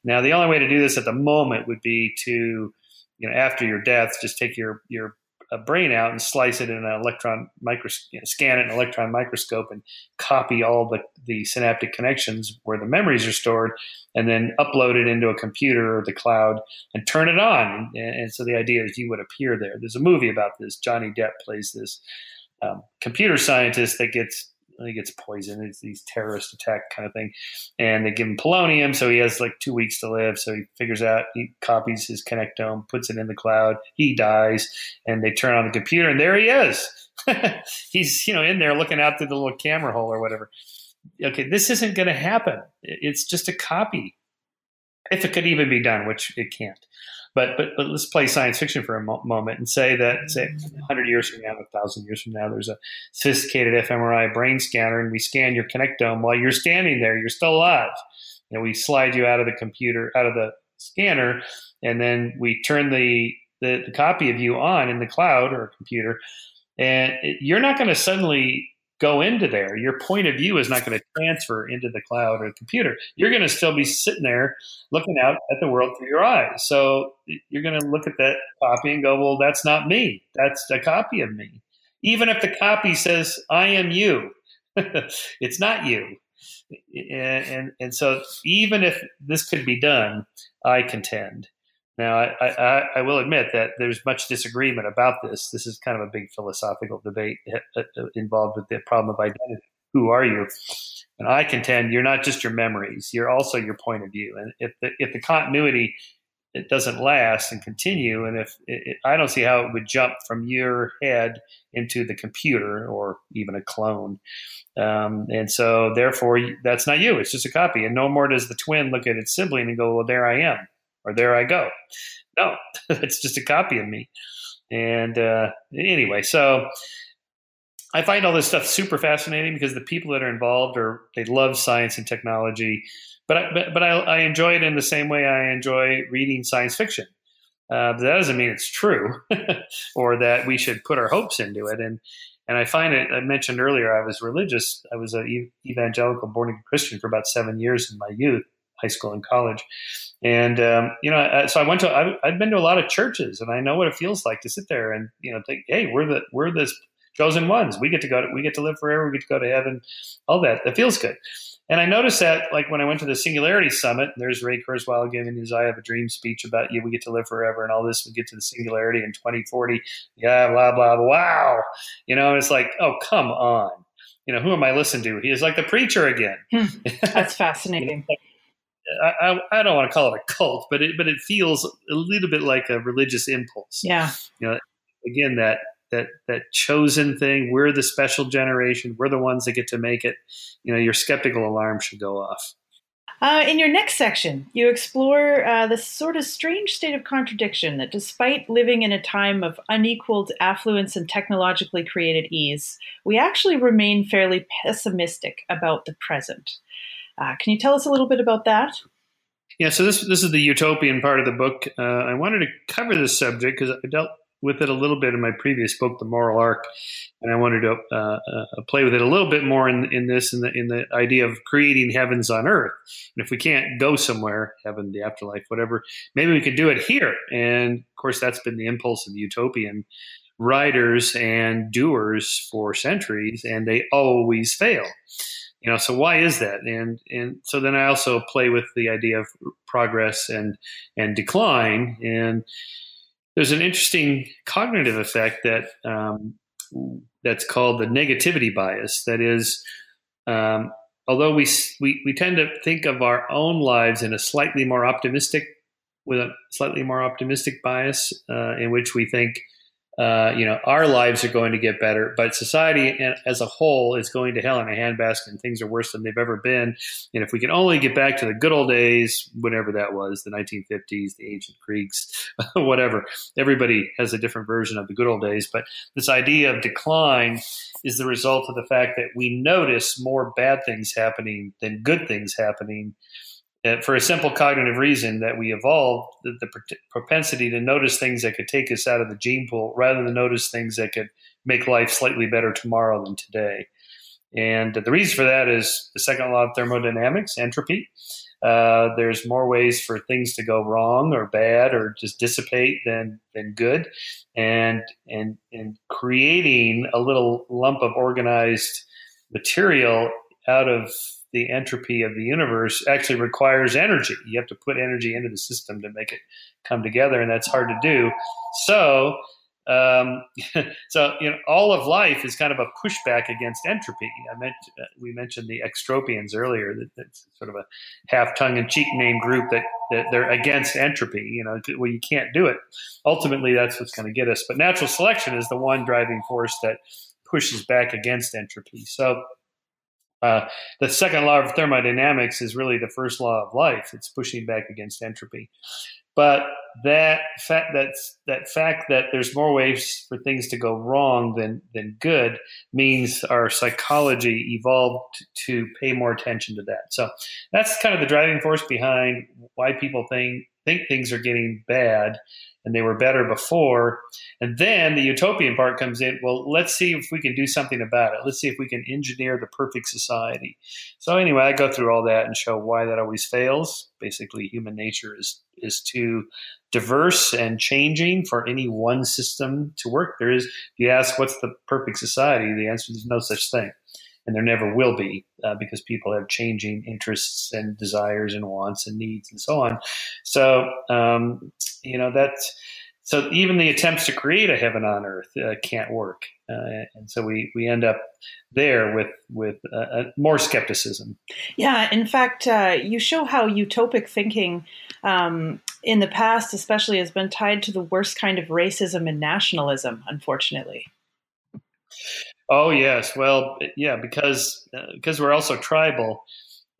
Now the only way to do this at the moment would be to, you know, after your death, just take your your uh, brain out and slice it in an electron microscope, you know, scan it in an electron microscope, and copy all the the synaptic connections where the memories are stored, and then upload it into a computer or the cloud and turn it on. And, and so the idea is you would appear there. There's a movie about this. Johnny Depp plays this um, computer scientist that gets he gets poisoned. It's these terrorist attack kind of thing, and they give him polonium, so he has like two weeks to live. So he figures out he copies his connectome, puts it in the cloud. He dies, and they turn on the computer, and there he is. [laughs] He's you know in there looking out through the little camera hole or whatever. Okay, this isn't going to happen. It's just a copy, if it could even be done, which it can't. But, but but let's play science fiction for a mo- moment and say that say 100 years from now, 1,000 years from now, there's a sophisticated fMRI brain scanner, and we scan your connectome while you're standing there. You're still alive. And we slide you out of the computer, out of the scanner, and then we turn the the, the copy of you on in the cloud or computer, and you're not going to suddenly go into there. Your point of view is not going to transfer into the cloud or the computer. You're going to still be sitting there looking out at the world through your eyes. So you're going to look at that copy and go, well, that's not me. That's a copy of me. Even if the copy says, I am you, [laughs] it's not you. And, and, and so even if this could be done, I contend now, I, I, I, will admit that there's much disagreement about this. This is kind of a big philosophical debate uh, uh, involved with the problem of identity. Who are you? And I contend you're not just your memories; you're also your point of view. And if the, if the continuity it doesn't last and continue, and if it, I don't see how it would jump from your head into the computer or even a clone, um, and so therefore that's not you; it's just a copy. And no more does the twin look at its sibling and go, "Well, there I am." Or there I go. No, [laughs] it's just a copy of me. And uh, anyway, so I find all this stuff super fascinating because the people that are involved are they love science and technology, but I, but, but I, I enjoy it in the same way I enjoy reading science fiction. Uh, but that doesn't mean it's true [laughs] or that we should put our hopes into it. And and I find it. I mentioned earlier I was religious. I was an evangelical born again Christian for about seven years in my youth, high school and college. And um, you know, so I went to. I, I've been to a lot of churches, and I know what it feels like to sit there and you know think, hey, we're the we're this chosen ones. We get to go. To, we get to live forever. We get to go to heaven. All that. That feels good. And I noticed that, like when I went to the Singularity Summit, there's Ray Kurzweil giving his "I Have a Dream" speech about you. Yeah, we get to live forever and all this. We get to the Singularity in 2040. Yeah, blah blah. blah. Wow, you know, it's like, oh come on. You know, who am I listening to? He is like the preacher again. Hmm. [laughs] That's fascinating. I, I, I, don't want to call it a cult, but it but it feels a little bit like a religious impulse. Yeah. You know, again that that that chosen thing. We're the special generation. We're the ones that get to make it. You know, your skeptical alarm should go off. Uh, in your next section, you explore uh, the sort of strange state of contradiction that, despite living in a time of unequaled affluence and technologically created ease, we actually remain fairly pessimistic about the present. Uh, can you tell us a little bit about that? Yeah, so this this is the utopian part of the book. Uh, I wanted to cover this subject because I dealt with it a little bit in my previous book, The Moral Arc, and I wanted to uh, uh, play with it a little bit more in, in this, in the in the idea of creating heavens on earth. And if we can't go somewhere, heaven, the afterlife, whatever, maybe we could do it here. And of course, that's been the impulse of utopian writers and doers for centuries, and they always fail. You know, so why is that? And and so then I also play with the idea of progress and and decline and there's an interesting cognitive effect that um, that's called the negativity bias. That is, um, although we, we we tend to think of our own lives in a slightly more optimistic, with a slightly more optimistic bias, uh, in which we think uh, you know, our lives are going to get better, but society as a whole is going to hell in a handbasket and things are worse than they've ever been. And if we can only get back to the good old days, whatever that was, the 1950s, the ancient Greeks, [laughs] whatever, everybody has a different version of the good old days. But this idea of decline is the result of the fact that we notice more bad things happening than good things happening for a simple cognitive reason that we evolved the, the, propensity to notice things that could take us out of the gene pool rather than notice things that could make life slightly better tomorrow than today. And the reason for that is the second law of thermodynamics, entropy. Uh, there's more ways for things to go wrong or bad or just dissipate than than good, and and and creating a little lump of organized material out of the entropy of the universe actually requires energy. You have to put energy into the system to make it come together, and that's hard to do. So, um, [laughs] so you know, all of life is kind of a pushback against entropy. I meant uh, we mentioned the extropians earlier. That, that's sort of a half tongue-in-cheek name group that, that they're against entropy. You know, well, you can't do it. Ultimately, that's what's going to get us. But natural selection is the one driving force that pushes back against entropy. So uh, the second law of thermodynamics is really the first law of life. It's pushing back against entropy. But that fact that's that fact that there's more ways for things to go wrong than than good means our psychology evolved to pay more attention to that. So that's kind of the driving force behind why people think think things are getting bad and they were better before. And then the utopian part comes in. Well, let's see if we can do something about it. Let's see if we can engineer the perfect society. So anyway, I go through all that and show why that always fails. Basically, human nature is is too diverse and changing for any one system to work. There is, if you ask what's the perfect society, the answer is no such thing and there never will be uh, because people have changing interests and desires and wants and needs and so on. So, um, you know, that's so even the attempts to create a heaven on earth uh, can't work, uh, and so we we end up there with with more skepticism. Yeah, in fact, uh, you show how utopic thinking. Um, in the past, especially, has been tied to the worst kind of racism and nationalism, unfortunately. Oh yes, well yeah, because uh, because we're also tribal,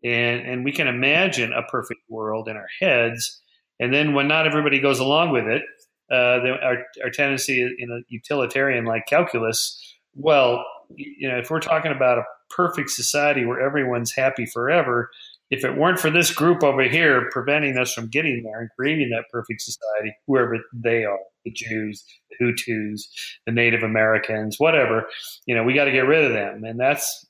and and we can imagine a perfect world in our heads, and then when not everybody goes along with it, uh, the, our our tendency in a utilitarian like calculus, well, you know, if we're talking about a perfect society where everyone's happy forever, if it weren't for this group over here preventing us from getting there and creating that perfect society, whoever they are, the Jews, the Hutus, the Native Americans, whatever, you know, we got to get rid of them. And that's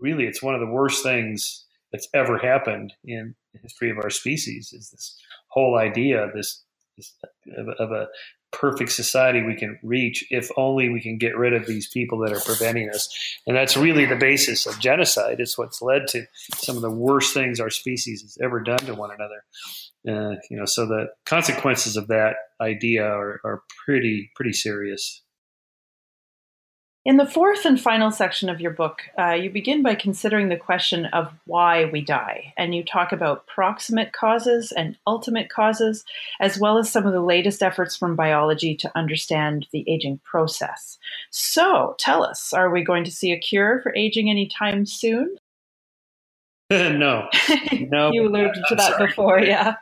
really, it's one of the worst things that's ever happened in the history of our species is this whole idea this, this of, of a perfect society we can reach if only we can get rid of these people that are preventing us. And that's really the basis of genocide. It's what's led to some of the worst things our species has ever done to one another. Uh, you know, so the consequences of that idea are, are pretty pretty serious. In the fourth and final section of your book, uh, you begin by considering the question of why we die, and you talk about proximate causes and ultimate causes, as well as some of the latest efforts from biology to understand the aging process. So, tell us, are we going to see a cure for aging anytime soon? [laughs] no, no. you alluded to that sorry. [laughs] before, yeah.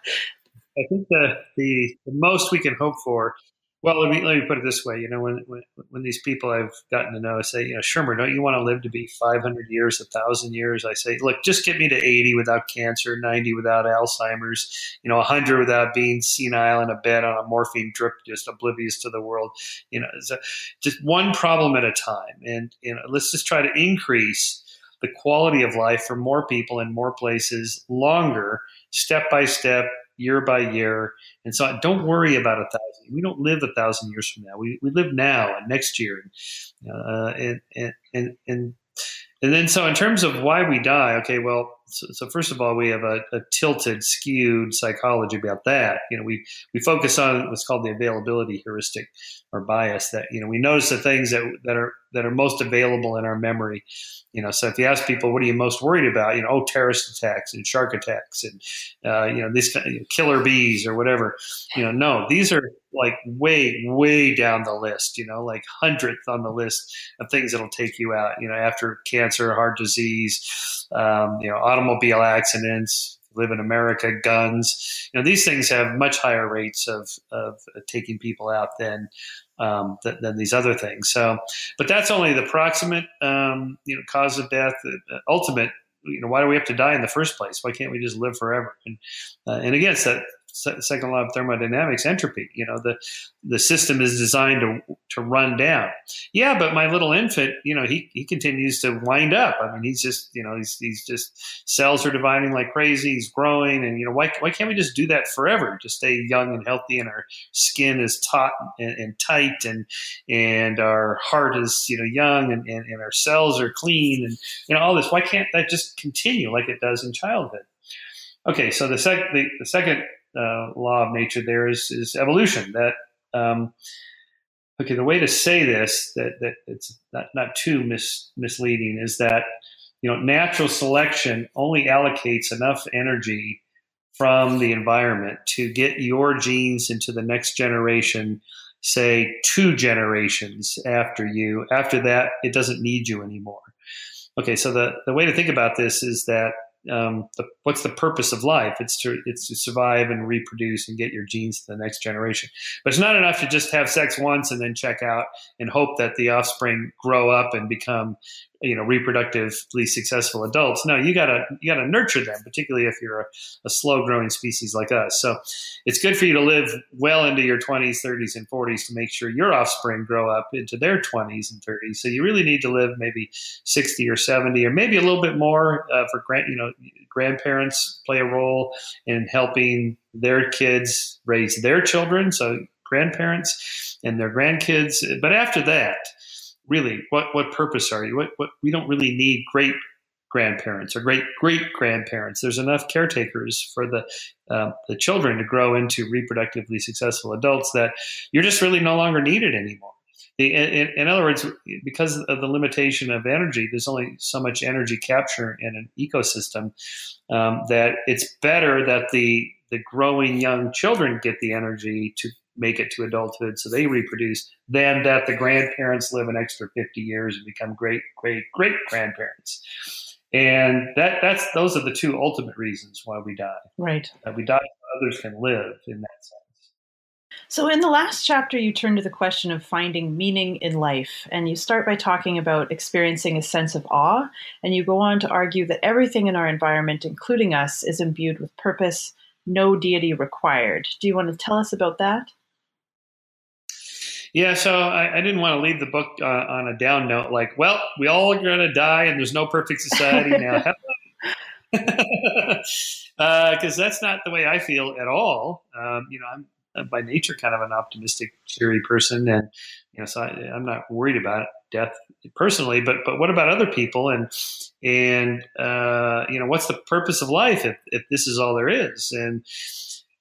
I think the, the the most we can hope for well, let me let me put it this way. You know, when when, when these people I've gotten to know say, you know, Shermer, don't you want to live to be 500 years, a thousand years? I say, look, just get me to 80 without cancer, 90 without Alzheimer's, you know, 100 without being senile in a bed on a morphine drip, just oblivious to the world. You know, so just one problem at a time, and you know, let's just try to increase the quality of life for more people in more places longer, step by step, year by year. And so don't worry about a thousand. We don't live a thousand years from now. We, we live now and next year. Uh, and, and, and, and, and then so in terms of why we die, okay, well, so, so, first of all, we have a, a, tilted, skewed psychology about that. You know, we we focus on what's called the availability heuristic or bias. That you know, we notice the things that that are that are most available in our memory. You know, so if you ask people, what are you most worried about? You know, oh, terrorist attacks and shark attacks and uh, you know these kind of, killer bees or whatever. You know, no, these are like way way down the list. You know, like hundredth on the list of things that'll take you out. You know, after cancer, heart disease, um, you know, automobile accidents, live in America, guns. You know, these things have much higher rates of, of taking people out than, um, than, than these other things. So, but that's only the proximate, um, you know, cause of death. The ultimate, you know, why do we have to die in the first place? Why can't we just live forever? And, uh, and again, it's that second law of thermodynamics, entropy. You know, the the system is designed to to run down. Yeah, but my little infant, you know, he he continues to wind up. I mean, he's just, you know, he's he's just cells are dividing like crazy. He's growing, and you know, why why can't we just do that forever? Just stay young and healthy, and our skin is taut and, and tight, and and our heart is you know young, and, and and our cells are clean, and you know all this. Why can't that just continue like it does in childhood? Okay, so the, sec- the, the second uh, law of nature there is, is evolution. That um, okay, the way to say this that that it's not not too mis- misleading is that you know natural selection only allocates enough energy from the environment to get your genes into the next generation say two generations after you after that it doesn't need you anymore okay so the, the way to think about this is that um, the, what's the purpose of life? It's to it's to survive and reproduce and get your genes to the next generation. But it's not enough to just have sex once and then check out and hope that the offspring grow up and become you know reproductively successful adults no you gotta you gotta nurture them particularly if you're a, a, slow growing species like us. So it's good for you to live well into your 20s 30s and 40s to make sure your offspring grow up into their 20s and 30s so you really need to live maybe 60 or 70 or maybe a little bit more uh, for grand you know grandparents play a role in helping their kids raise their children so grandparents and their grandkids. But after that really what what purpose are you? What what we don't really need great grandparents or great great grandparents. There's enough caretakers for the uh, the children to grow into reproductively successful adults that you're just really no longer needed anymore. The, in, in, other words, because of the limitation of energy, there's only so much energy capture in an ecosystem um, that it's better that the the growing young children get the energy to make it to adulthood so they reproduce than that the grandparents live an extra 50 years and become great great great grandparents and that that's those are the two ultimate reasons why we die right that we die so others can live in that sense So, in the last chapter, you turn to the question of finding meaning in life, and you start by talking about experiencing a sense of awe, and you go on to argue that everything in our environment, including us, is imbued with purpose, no deity required. Do you want to tell us about that? Yeah, so I, I didn't want to leave the book uh, on a down note, like, well, we all are going to die, and there's no perfect society now. Because [laughs] uh, that's not the way I feel at all. Um, you know, I'm by nature kind of an optimistic, cheery person, and you know, so I, am not worried about death personally. But but what about other people? And and uh, you know, what's the purpose of life if, if this is all there is? And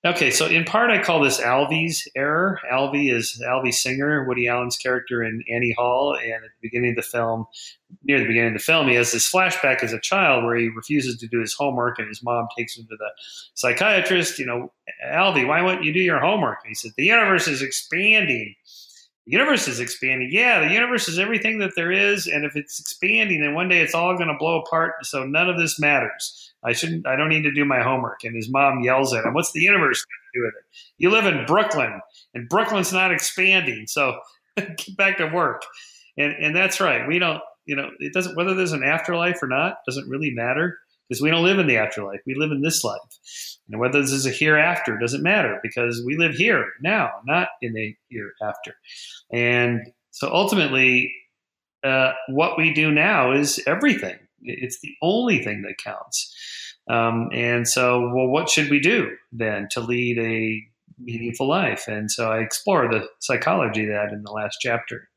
Okay, so in part, I call this Alvy's error. Alvy is Alvy Singer, Woody Allen's character in Annie Hall, and at the beginning of the film, near the beginning of the film, he has this flashback as a child where he refuses to do his homework, and his mom takes him to the psychiatrist. You know, Alvy, why won't you do your homework? And he says, "The universe is expanding." The universe is expanding. Yeah, the universe is everything that there is, and if it's expanding, then one day it's all going to blow apart. So none of this matters. I shouldn't. I don't need to do my homework. And his mom yells at him, "What's the universe going to do with it? You live in Brooklyn, and Brooklyn's not expanding. So [laughs] get back to work." And and that's right. We don't. You know, it doesn't. Whether there's an afterlife or not doesn't really matter because we don't live in the afterlife. We live in this life. And whether this is a hereafter doesn't matter because we live here now, not in the hereafter. And so ultimately, uh, what we do now is everything. It's the only thing that counts. Um, and so, well, what should we do then to lead a meaningful life? And so I explore the psychology of that in the last chapter.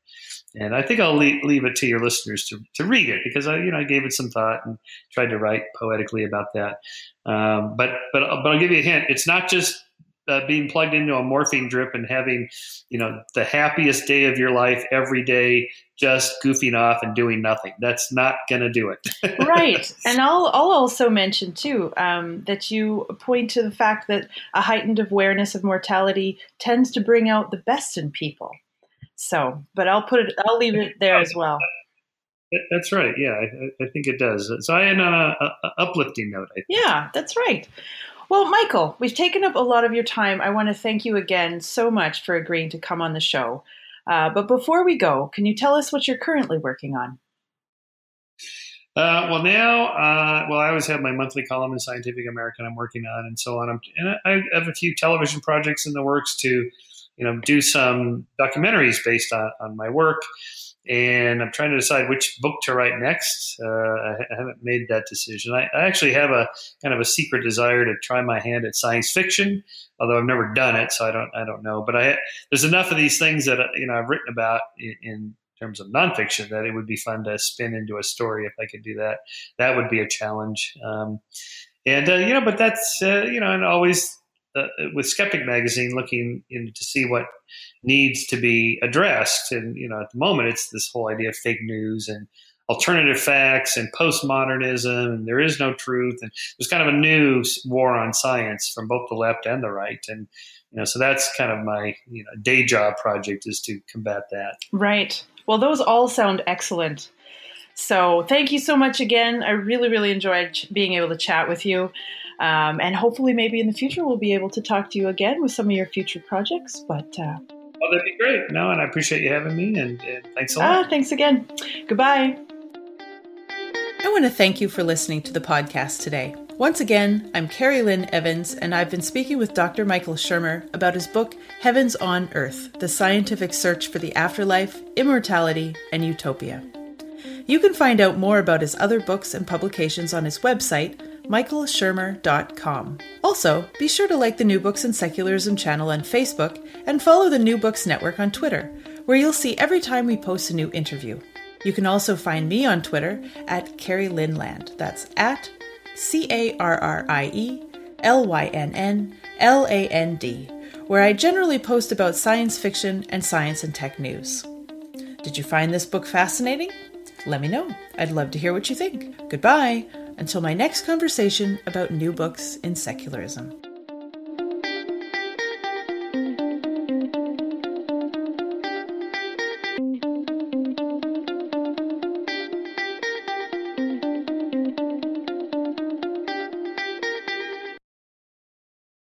And I think I'll leave, leave it to your listeners to, to read it because I, you know, I gave it some thought and tried to write poetically about that. Um, but, but, but I'll give you a hint. It's not just uh, being plugged into a morphine drip and having, you know, the happiest day of your life every day, just goofing off and doing nothing. That's not going to do it. [laughs] right. And I'll, I'll also mention too um, that you point to the fact that a heightened awareness of mortality tends to bring out the best in people. So, but I'll put it, I'll leave it there as well. That's right. Yeah, I, I think it does. So I end on a, a, uplifting note. I think. Yeah, that's right. Well, Michael, we've taken up a lot of your time. I want to thank you again so much for agreeing to come on the show. Uh, but before we go, can you tell us what you're currently working on? Uh, well, now, uh, well, I always have my monthly column in Scientific American I'm working on, and so on. And I have a few television projects in the works to, you know, do some documentaries based on, on my work and I'm trying to decide which book to write next. Uh, I, haven't made that decision. I, I, actually have a kind of a secret desire to try my hand at science fiction, although I've never done it, so I don't I don't know. But I there's enough of these things that you know I've written about in, in terms of nonfiction that it would be fun to spin into a story if I could do that. That would be a challenge. Um, and uh, you know, but that's uh, you know, and always uh, with Skeptic magazine looking in to see what needs to be addressed. And you know, at the moment, it's this whole idea of fake news and alternative facts and postmodernism, and there is no truth. And there's kind of a new war on science from both the left and the right. And you know, so that's kind of my you know day job project is to combat that. Right. Well, those all sound excellent. So thank you so much again. I really, really enjoyed being able to chat with you. Um, and hopefully, maybe in the future, we'll be able to talk to you again with some of your future projects. But uh, well, that'd be great. No, and I appreciate you having me. And, and thanks a lot. Ah, thanks again. Goodbye. I want to thank you for listening to the podcast today. Once again, I'm Carrie Lynn Evans, and I've been speaking with Dr. Michael Shermer about his book, Heavens on Earth The Scientific Search for the Afterlife, Immortality, and Utopia. You can find out more about his other books and publications on his website, michaelshermer.com. Also, be sure to like the New Books and Secularism channel on Facebook and follow the New Books Network on Twitter, where you'll see every time we post a new interview. You can also find me on Twitter at Carrie Lynnland. That's at C A R R I E L Y N N L A N D, where I generally post about science fiction and science and tech news. Did you find this book fascinating? Let me know. I'd love to hear what you think. Goodbye until my next conversation about new books in secularism.